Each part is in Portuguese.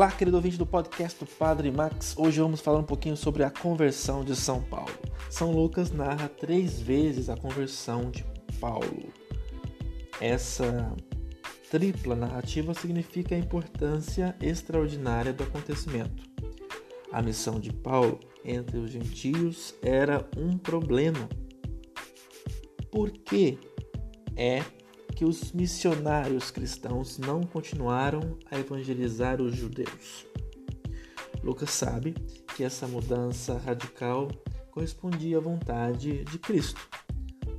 Olá, querido ouvinte do podcast do Padre Max. Hoje vamos falar um pouquinho sobre a conversão de São Paulo. São Lucas narra três vezes a conversão de Paulo. Essa tripla narrativa significa a importância extraordinária do acontecimento. A missão de Paulo entre os gentios era um problema. Por que é que os missionários cristãos não continuaram a evangelizar os judeus? Lucas sabe que essa mudança radical correspondia à vontade de Cristo.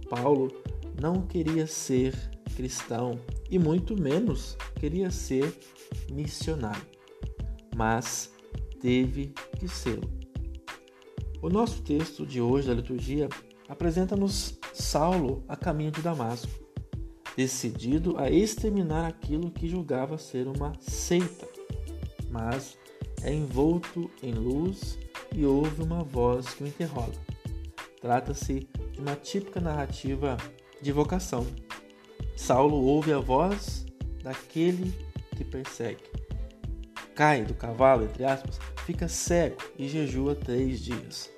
Paulo não queria ser cristão e muito menos queria ser missionário, mas teve que ser. O nosso texto de hoje da liturgia apresenta-nos Saulo a caminho de Damasco, decidido a exterminar aquilo que julgava ser uma seita, mas é envolto em luz e ouve uma voz que o interroga. Trata-se de uma típica narrativa de vocação. Saulo ouve a voz daquele que persegue. Cai do cavalo, entre aspas, fica cego e jejua três dias.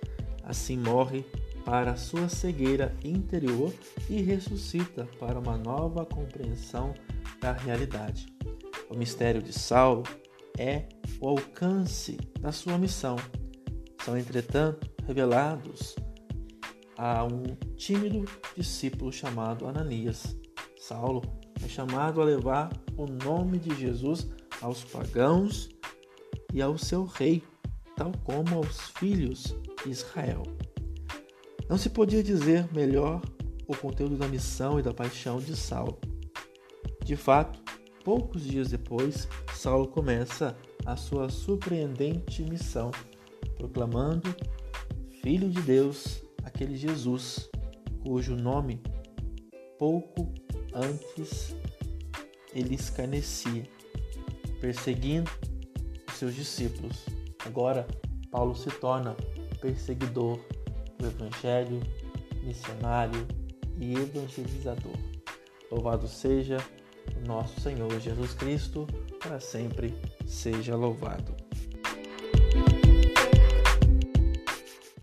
Assim morre para sua cegueira interior e ressuscita para uma nova compreensão da realidade. O mistério de Saulo é o alcance da sua missão. São, entretanto, revelados a um tímido discípulo chamado Ananias. Saulo é chamado a levar o nome de Jesus aos pagãos e ao seu rei, tal como aos filhos de Israel. Não se podia dizer melhor o conteúdo da missão e da paixão de Saulo. De fato, poucos dias depois, Saulo começa a sua surpreendente missão, proclamando Filho de Deus, aquele Jesus, cujo nome pouco antes ele escarnecia, perseguindo os seus discípulos. Agora, Paulo se torna perseguidor do Evangelho, missionário e evangelizador. Louvado seja nosso Senhor Jesus Cristo, para sempre seja louvado.